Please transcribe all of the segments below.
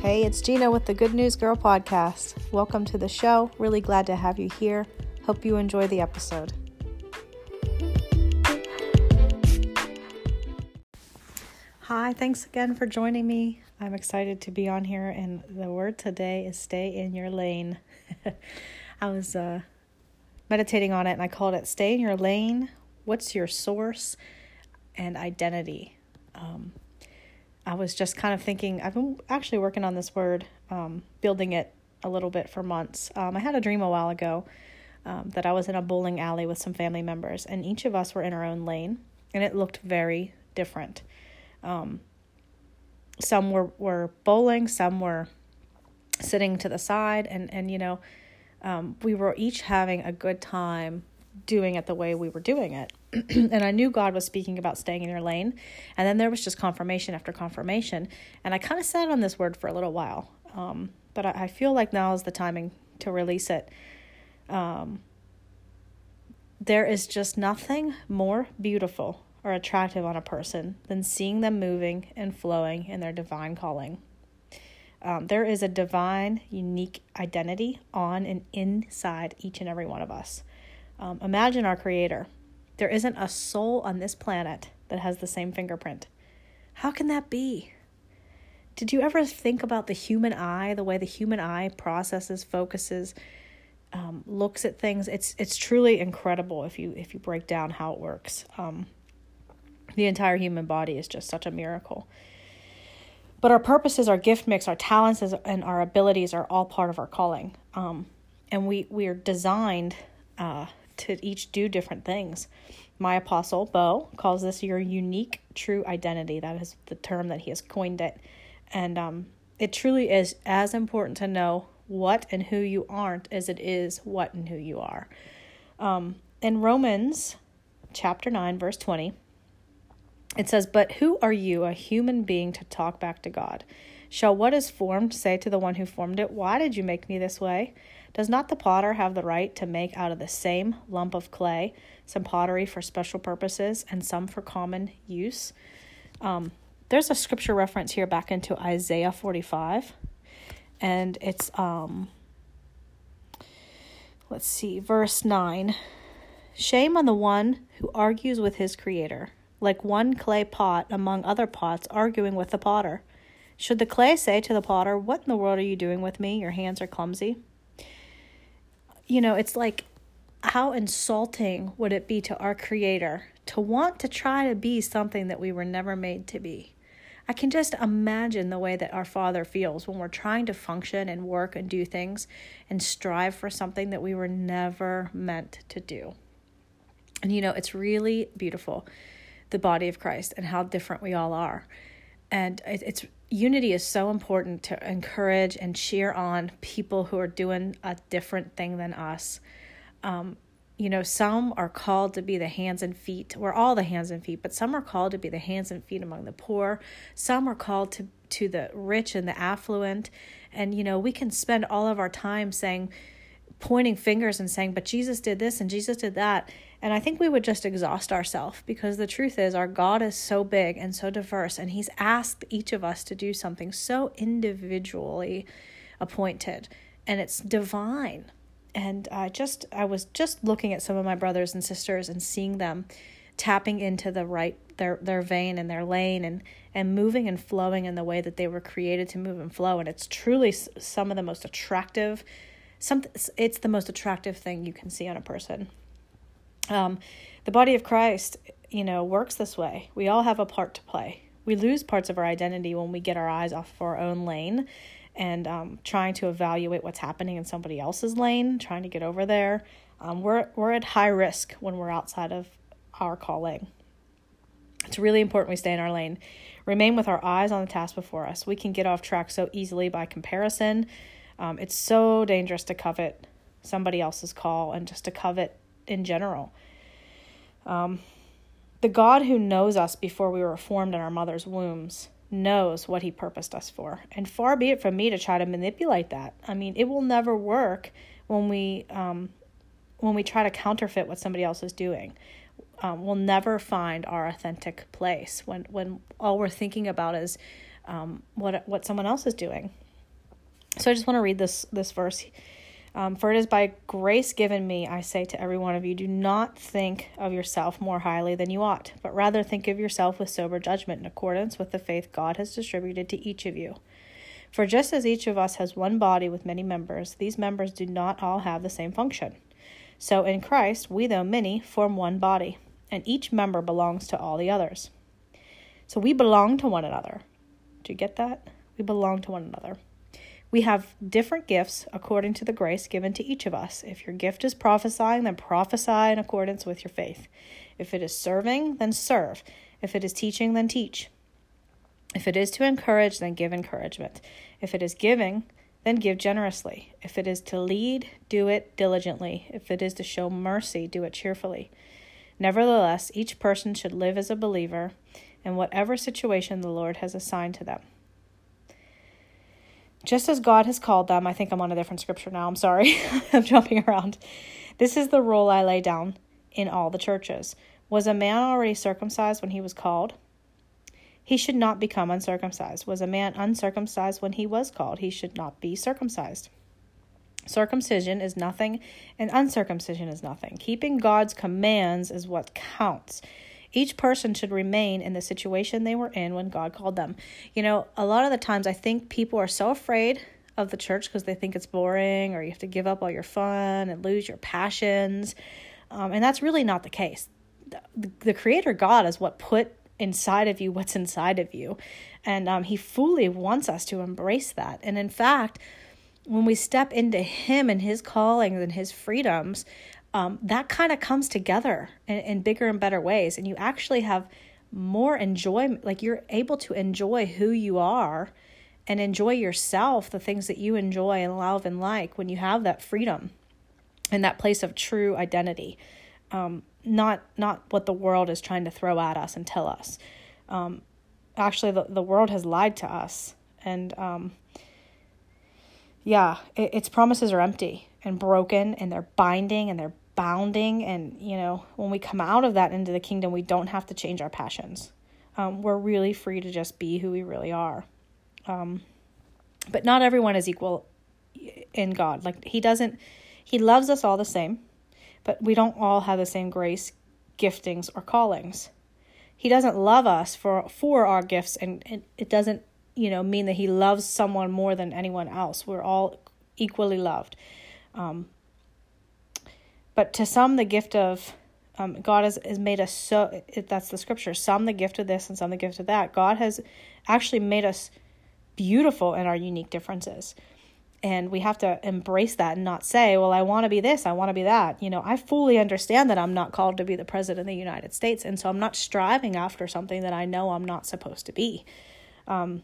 Hey, it's Gina with the Good News Girl podcast. Welcome to the show. Really glad to have you here. Hope you enjoy the episode. Hi, thanks again for joining me. I'm excited to be on here, and the word today is stay in your lane. I was uh, meditating on it and I called it stay in your lane. What's your source and identity? Um, I was just kind of thinking, I've been actually working on this word, um, building it a little bit for months. Um, I had a dream a while ago um, that I was in a bowling alley with some family members, and each of us were in our own lane, and it looked very different. Um, some were, were bowling, some were sitting to the side, and, and you know, um, we were each having a good time doing it the way we were doing it. and I knew God was speaking about staying in your lane. And then there was just confirmation after confirmation. And I kind of sat on this word for a little while. Um, but I, I, feel like now is the timing to release it. Um, there is just nothing more beautiful or attractive on a person than seeing them moving and flowing in their divine calling. Um, there is a divine, unique identity on and inside each and every one of us. Um, imagine our Creator. There isn't a soul on this planet that has the same fingerprint. How can that be? Did you ever think about the human eye, the way the human eye processes, focuses, um, looks at things? It's it's truly incredible if you if you break down how it works. Um, the entire human body is just such a miracle. But our purposes, our gift mix, our talents, and our abilities are all part of our calling. Um, and we we are designed uh, to each do different things. My apostle, Bo, calls this your unique true identity. That is the term that he has coined it. And um, it truly is as important to know what and who you aren't as it is what and who you are. Um, in Romans chapter 9, verse 20, it says, But who are you, a human being, to talk back to God? Shall what is formed say to the one who formed it, Why did you make me this way? Does not the potter have the right to make out of the same lump of clay some pottery for special purposes and some for common use? Um, there's a scripture reference here back into Isaiah 45, and it's, um, let's see, verse 9. Shame on the one who argues with his creator, like one clay pot among other pots arguing with the potter. Should the clay say to the potter, What in the world are you doing with me? Your hands are clumsy you know, it's like how insulting would it be to our creator to want to try to be something that we were never made to be? I can just imagine the way that our Father feels when we're trying to function and work and do things and strive for something that we were never meant to do. And you know, it's really beautiful, the body of Christ and how different we all are. And it's unity is so important to encourage and cheer on people who are doing a different thing than us. Um, you know, some are called to be the hands and feet. We're all the hands and feet, but some are called to be the hands and feet among the poor. Some are called to to the rich and the affluent. And you know, we can spend all of our time saying, pointing fingers and saying, but Jesus did this and Jesus did that. And I think we would just exhaust ourselves because the truth is, our God is so big and so diverse, and He's asked each of us to do something so individually appointed, and it's divine. And I just, I was just looking at some of my brothers and sisters and seeing them tapping into the right their their vein and their lane and and moving and flowing in the way that they were created to move and flow and it's truly some of the most attractive some it's the most attractive thing you can see on a person um, the body of Christ, you know, works this way. We all have a part to play. We lose parts of our identity when we get our eyes off of our own lane and um, trying to evaluate what's happening in somebody else's lane, trying to get over there. Um, we're we're at high risk when we're outside of our calling. It's really important we stay in our lane. Remain with our eyes on the task before us. We can get off track so easily by comparison. Um, it's so dangerous to covet somebody else's call and just to covet in general. Um, the God who knows us before we were formed in our mother's wombs knows what he purposed us for. And far be it from me to try to manipulate that. I mean, it will never work when we um, when we try to counterfeit what somebody else is doing. Um, we'll never find our authentic place when when all we're thinking about is um, what what someone else is doing. So I just want to read this this verse. Um, For it is by grace given me, I say to every one of you, do not think of yourself more highly than you ought, but rather think of yourself with sober judgment in accordance with the faith God has distributed to each of you. For just as each of us has one body with many members, these members do not all have the same function. So in Christ, we, though many, form one body, and each member belongs to all the others. So we belong to one another. Do you get that? We belong to one another. We have different gifts according to the grace given to each of us. If your gift is prophesying, then prophesy in accordance with your faith. If it is serving, then serve. If it is teaching, then teach. If it is to encourage, then give encouragement. If it is giving, then give generously. If it is to lead, do it diligently. If it is to show mercy, do it cheerfully. Nevertheless, each person should live as a believer in whatever situation the Lord has assigned to them. Just as God has called them, I think I'm on a different scripture now. I'm sorry. I'm jumping around. This is the rule I lay down in all the churches. Was a man already circumcised when he was called? He should not become uncircumcised. Was a man uncircumcised when he was called? He should not be circumcised. Circumcision is nothing, and uncircumcision is nothing. Keeping God's commands is what counts. Each person should remain in the situation they were in when God called them. You know, a lot of the times I think people are so afraid of the church because they think it's boring or you have to give up all your fun and lose your passions. Um, and that's really not the case. The, the Creator God is what put inside of you what's inside of you. And um, He fully wants us to embrace that. And in fact, when we step into Him and His callings and His freedoms, um, that kind of comes together in, in bigger and better ways. And you actually have more enjoyment, like you're able to enjoy who you are and enjoy yourself, the things that you enjoy and love and like when you have that freedom and that place of true identity. Um, not not what the world is trying to throw at us and tell us. Um, actually, the, the world has lied to us. And um, yeah, it, its promises are empty and broken and they're binding and they're bounding and you know when we come out of that into the kingdom we don't have to change our passions. Um, we're really free to just be who we really are. Um, but not everyone is equal in god. Like he doesn't he loves us all the same but we don't all have the same grace giftings or callings. He doesn't love us for for our gifts and, and it doesn't you know mean that he loves someone more than anyone else. We're all equally loved. Um, but to some, the gift of um, God has, has made us so, it, that's the scripture, some the gift of this and some the gift of that. God has actually made us beautiful in our unique differences. And we have to embrace that and not say, well, I want to be this, I want to be that. You know, I fully understand that I'm not called to be the president of the United States. And so I'm not striving after something that I know I'm not supposed to be. Um,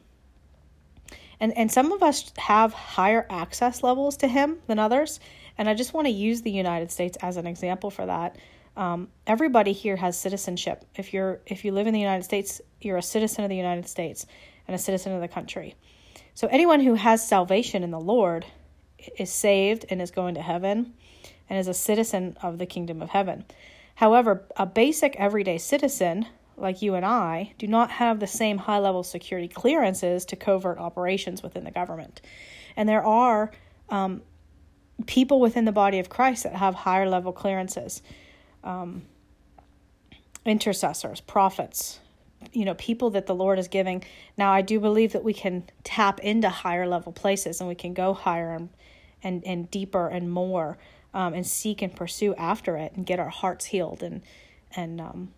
and, and some of us have higher access levels to Him than others. And I just want to use the United States as an example for that. Um, everybody here has citizenship. If you're if you live in the United States, you're a citizen of the United States and a citizen of the country. So anyone who has salvation in the Lord is saved and is going to heaven and is a citizen of the kingdom of heaven. However, a basic everyday citizen like you and I do not have the same high level security clearances to covert operations within the government. And there are um, people within the body of Christ that have higher level clearances, um, intercessors, prophets, you know, people that the Lord is giving. Now, I do believe that we can tap into higher level places and we can go higher and and, and deeper and more um, and seek and pursue after it and get our hearts healed and and um,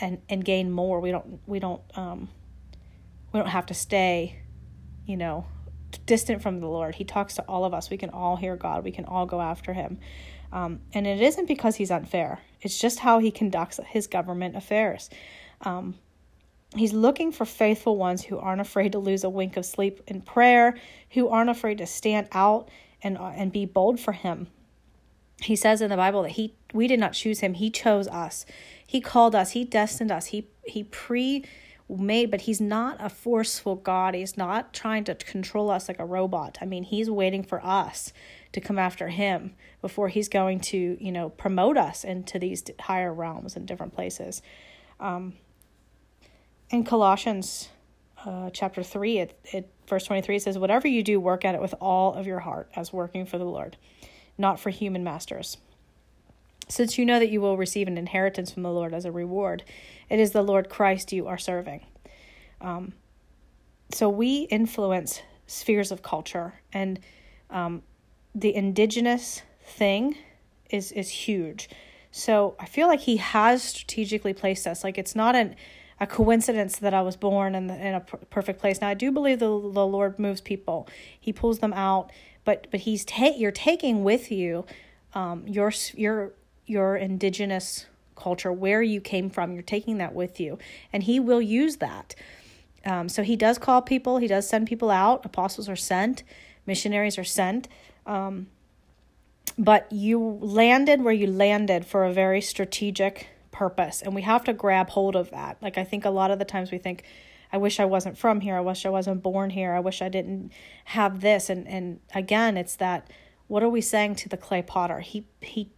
and and gain more. We don't we don't um, we don't have to stay, you know, distant from the Lord. He talks to all of us. We can all hear God. We can all go after Him. Um, and it isn't because He's unfair, it's just how He conducts His government affairs. Um, he's looking for faithful ones who aren't afraid to lose a wink of sleep in prayer, who aren't afraid to stand out and, uh, and be bold for Him. He says in the Bible that he we did not choose him, he chose us. He called us, he destined us, he he pre made, but he's not a forceful God. He's not trying to control us like a robot. I mean, he's waiting for us to come after him before he's going to, you know, promote us into these higher realms and different places. Um, in Colossians uh, chapter 3, it, it verse 23 says, Whatever you do, work at it with all of your heart as working for the Lord, not for human masters. Since you know that you will receive an inheritance from the Lord as a reward, it is the Lord Christ you are serving. Um, so we influence spheres of culture, and um, the indigenous thing is is huge. So I feel like he has strategically placed us. Like it's not an a coincidence that I was born in, the, in a perfect place. Now I do believe the the Lord moves people. He pulls them out, but but he's ta- you're taking with you um, your your your indigenous culture, where you came from. You're taking that with you, and he will use that. Um, so he does call people. He does send people out. Apostles are sent. Missionaries are sent. Um, but you landed where you landed for a very strategic purpose and we have to grab hold of that like i think a lot of the times we think i wish i wasn't from here i wish i wasn't born here i wish i didn't have this and and again it's that what are we saying to the clay potter he he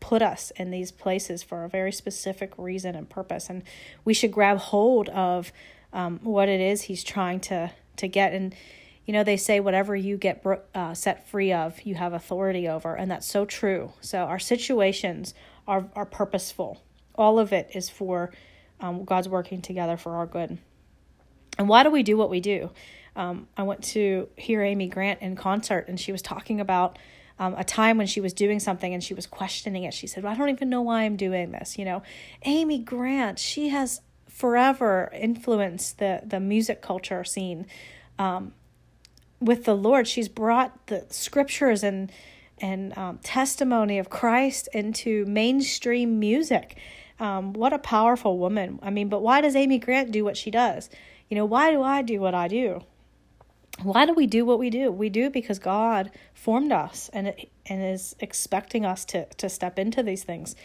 put us in these places for a very specific reason and purpose. And we should grab hold of um, what it is he's trying to to get. And you know they say whatever you get uh, set free of you have authority over. And that's so true. So our situations are are purposeful. All of it is for um, God's working together for our good. And why do we do what we do? Um, I went to hear Amy Grant in concert, and she was talking about um, a time when she was doing something and she was questioning it. She said, well, I don't even know why I'm doing this. You know, Amy Grant, she has forever influenced the, the music culture scene. Um, with the Lord, she's brought the scriptures and and um, testimony of Christ into mainstream music. Um, what a powerful woman. I mean, but why does Amy Grant do what she does? You know, why do I do what I do? Why do we do what we do? We do because God formed us and and is expecting us to to step into these things.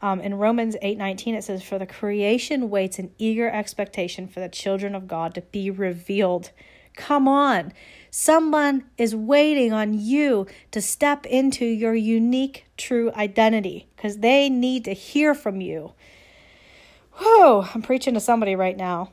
Um, in Romans eight nineteen, it says, "For the creation waits in eager expectation for the children of God to be revealed." Come on. Someone is waiting on you to step into your unique, true identity because they need to hear from you. Whoa, I'm preaching to somebody right now.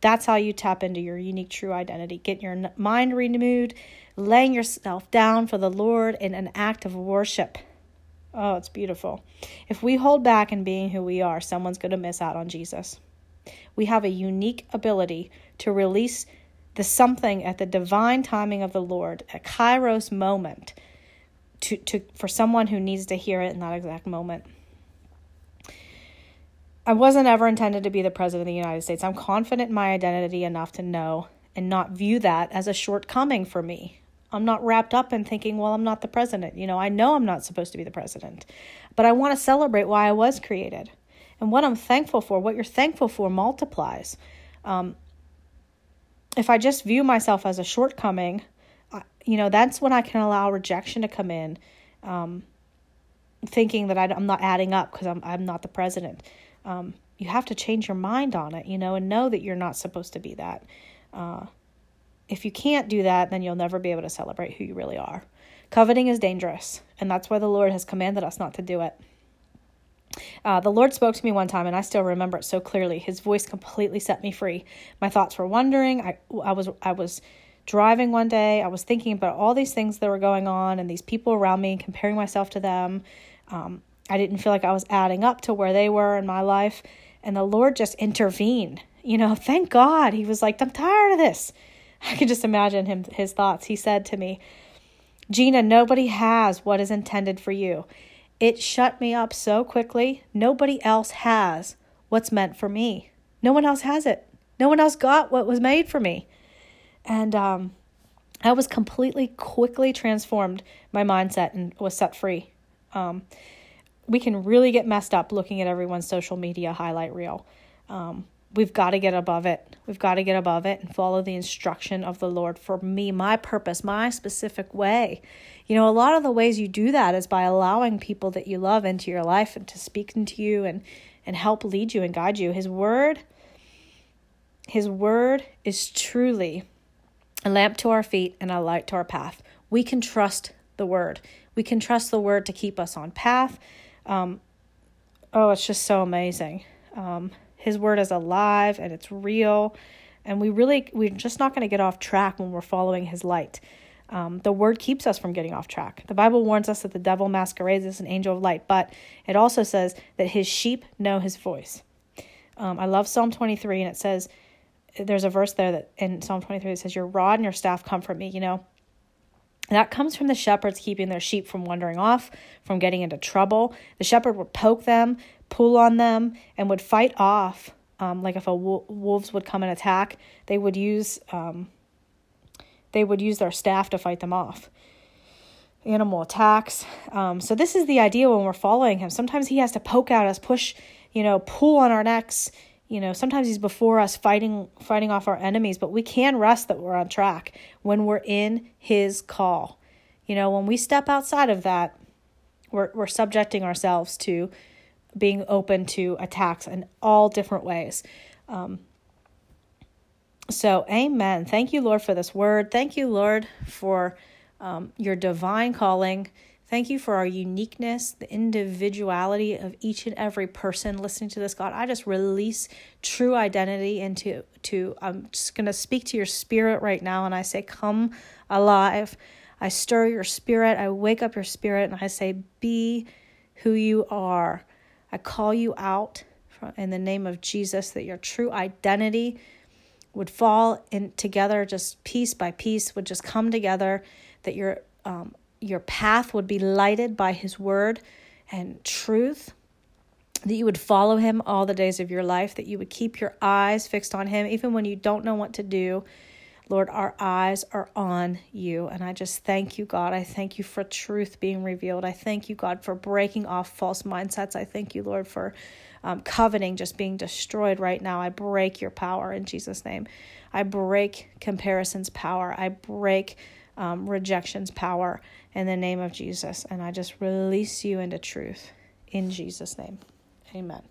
That's how you tap into your unique true identity. Get your mind renewed, laying yourself down for the Lord in an act of worship. Oh, it's beautiful. If we hold back in being who we are, someone's going to miss out on Jesus. We have a unique ability to release the something at the divine timing of the Lord, a kairos moment to, to for someone who needs to hear it in that exact moment. I wasn't ever intended to be the president of the United States. I'm confident in my identity enough to know and not view that as a shortcoming for me. I'm not wrapped up in thinking, well, I'm not the president. You know, I know I'm not supposed to be the president, but I want to celebrate why I was created and what I'm thankful for. What you're thankful for multiplies. Um, if I just view myself as a shortcoming, you know, that's when I can allow rejection to come in, um, thinking that I, am not adding up because I'm I'm not the president. Um, you have to change your mind on it, you know, and know that you're not supposed to be that. Uh, if you can't do that, then you'll never be able to celebrate who you really are. Coveting is dangerous, and that's why the Lord has commanded us not to do it. Uh, the Lord spoke to me one time, and I still remember it so clearly. His voice completely set me free. My thoughts were wandering. I, I was, I was driving one day. I was thinking about all these things that were going on, and these people around me, comparing myself to them. Um, I didn't feel like I was adding up to where they were in my life, and the Lord just intervened. You know, thank God. He was like, "I'm tired of this." I could just imagine him his thoughts. He said to me, "Gina, nobody has what is intended for you." It shut me up so quickly. Nobody else has what's meant for me. No one else has it. No one else got what was made for me. And um, I was completely, quickly transformed my mindset and was set free. Um, we can really get messed up looking at everyone's social media highlight reel. Um, we've got to get above it. We've got to get above it and follow the instruction of the Lord for me, my purpose, my specific way. You know, a lot of the ways you do that is by allowing people that you love into your life and to speak into you and and help lead you and guide you. His word his word is truly a lamp to our feet and a light to our path. We can trust the word. We can trust the word to keep us on path. Um, oh, it's just so amazing. Um, his word is alive and it's real, and we really we're just not going to get off track when we're following his light. Um, the word keeps us from getting off track. The Bible warns us that the devil masquerades as an angel of light, but it also says that his sheep know his voice. Um, I love Psalm 23, and it says, there's a verse there that in Psalm 23 that says, Your rod and your staff comfort me. You know, that comes from the shepherds keeping their sheep from wandering off, from getting into trouble. The shepherd would poke them, pull on them, and would fight off. Um, like if a wo- wolves would come and attack, they would use um, they would use their staff to fight them off. Animal attacks. Um, so this is the idea when we're following him. Sometimes he has to poke at us, push, you know, pull on our necks, you know sometimes he's before us fighting fighting off our enemies but we can rest that we're on track when we're in his call. You know when we step outside of that we're we're subjecting ourselves to being open to attacks in all different ways. Um, so amen. Thank you lord for this word. Thank you lord for um, your divine calling Thank you for our uniqueness, the individuality of each and every person listening to this, God. I just release true identity into to I'm just going to speak to your spirit right now and I say come alive. I stir your spirit, I wake up your spirit and I say be who you are. I call you out in the name of Jesus that your true identity would fall in together just piece by piece would just come together that your um, your path would be lighted by his word and truth that you would follow him all the days of your life that you would keep your eyes fixed on him even when you don't know what to do. Lord our eyes are on you. And i just thank you god. I thank you for truth being revealed. I thank you god for breaking off false mindsets. I thank you lord for um, coveting just being destroyed right now. I break your power in jesus name. I break comparison's power. I break um, rejection's power in the name of Jesus. And I just release you into truth in Jesus' name. Amen.